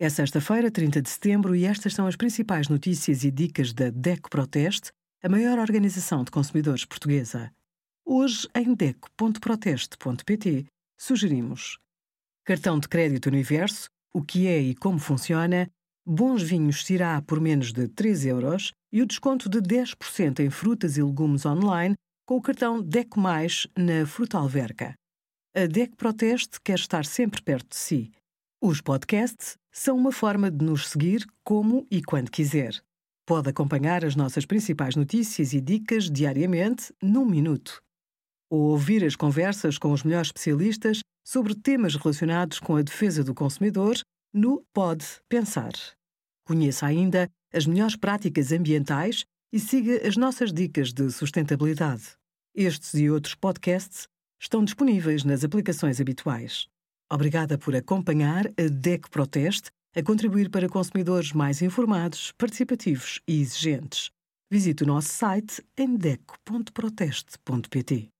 É sexta-feira, 30 de setembro, e estas são as principais notícias e dicas da DECO Proteste, a maior organização de consumidores portuguesa. Hoje, em DECO.proteste.pt, sugerimos cartão de crédito Universo, o que é e como funciona, bons vinhos Cirá por menos de 3 euros e o desconto de 10% em frutas e legumes online com o cartão DECO Mais na Fruta Alverca. A DECO Proteste quer estar sempre perto de si. Os podcasts são uma forma de nos seguir como e quando quiser. Pode acompanhar as nossas principais notícias e dicas diariamente num minuto. Ou ouvir as conversas com os melhores especialistas sobre temas relacionados com a defesa do consumidor no Pode Pensar. Conheça ainda as melhores práticas ambientais e siga as nossas dicas de sustentabilidade. Estes e outros podcasts estão disponíveis nas aplicações habituais. Obrigada por acompanhar a DEC Proteste a contribuir para consumidores mais informados, participativos e exigentes. Visite o nosso site em deco.proteste.pt.